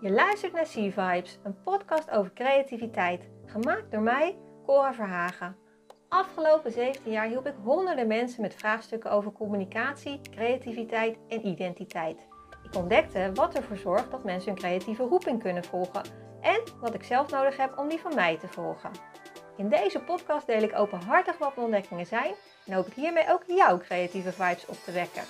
Je luistert naar Sea Vibes, een podcast over creativiteit, gemaakt door mij, Cora Verhagen. Afgelopen 17 jaar hielp ik honderden mensen met vraagstukken over communicatie, creativiteit en identiteit. Ik ontdekte wat ervoor zorgt dat mensen hun creatieve roeping kunnen volgen en wat ik zelf nodig heb om die van mij te volgen. In deze podcast deel ik openhartig wat mijn ontdekkingen zijn en hoop ik hiermee ook jouw creatieve vibes op te wekken.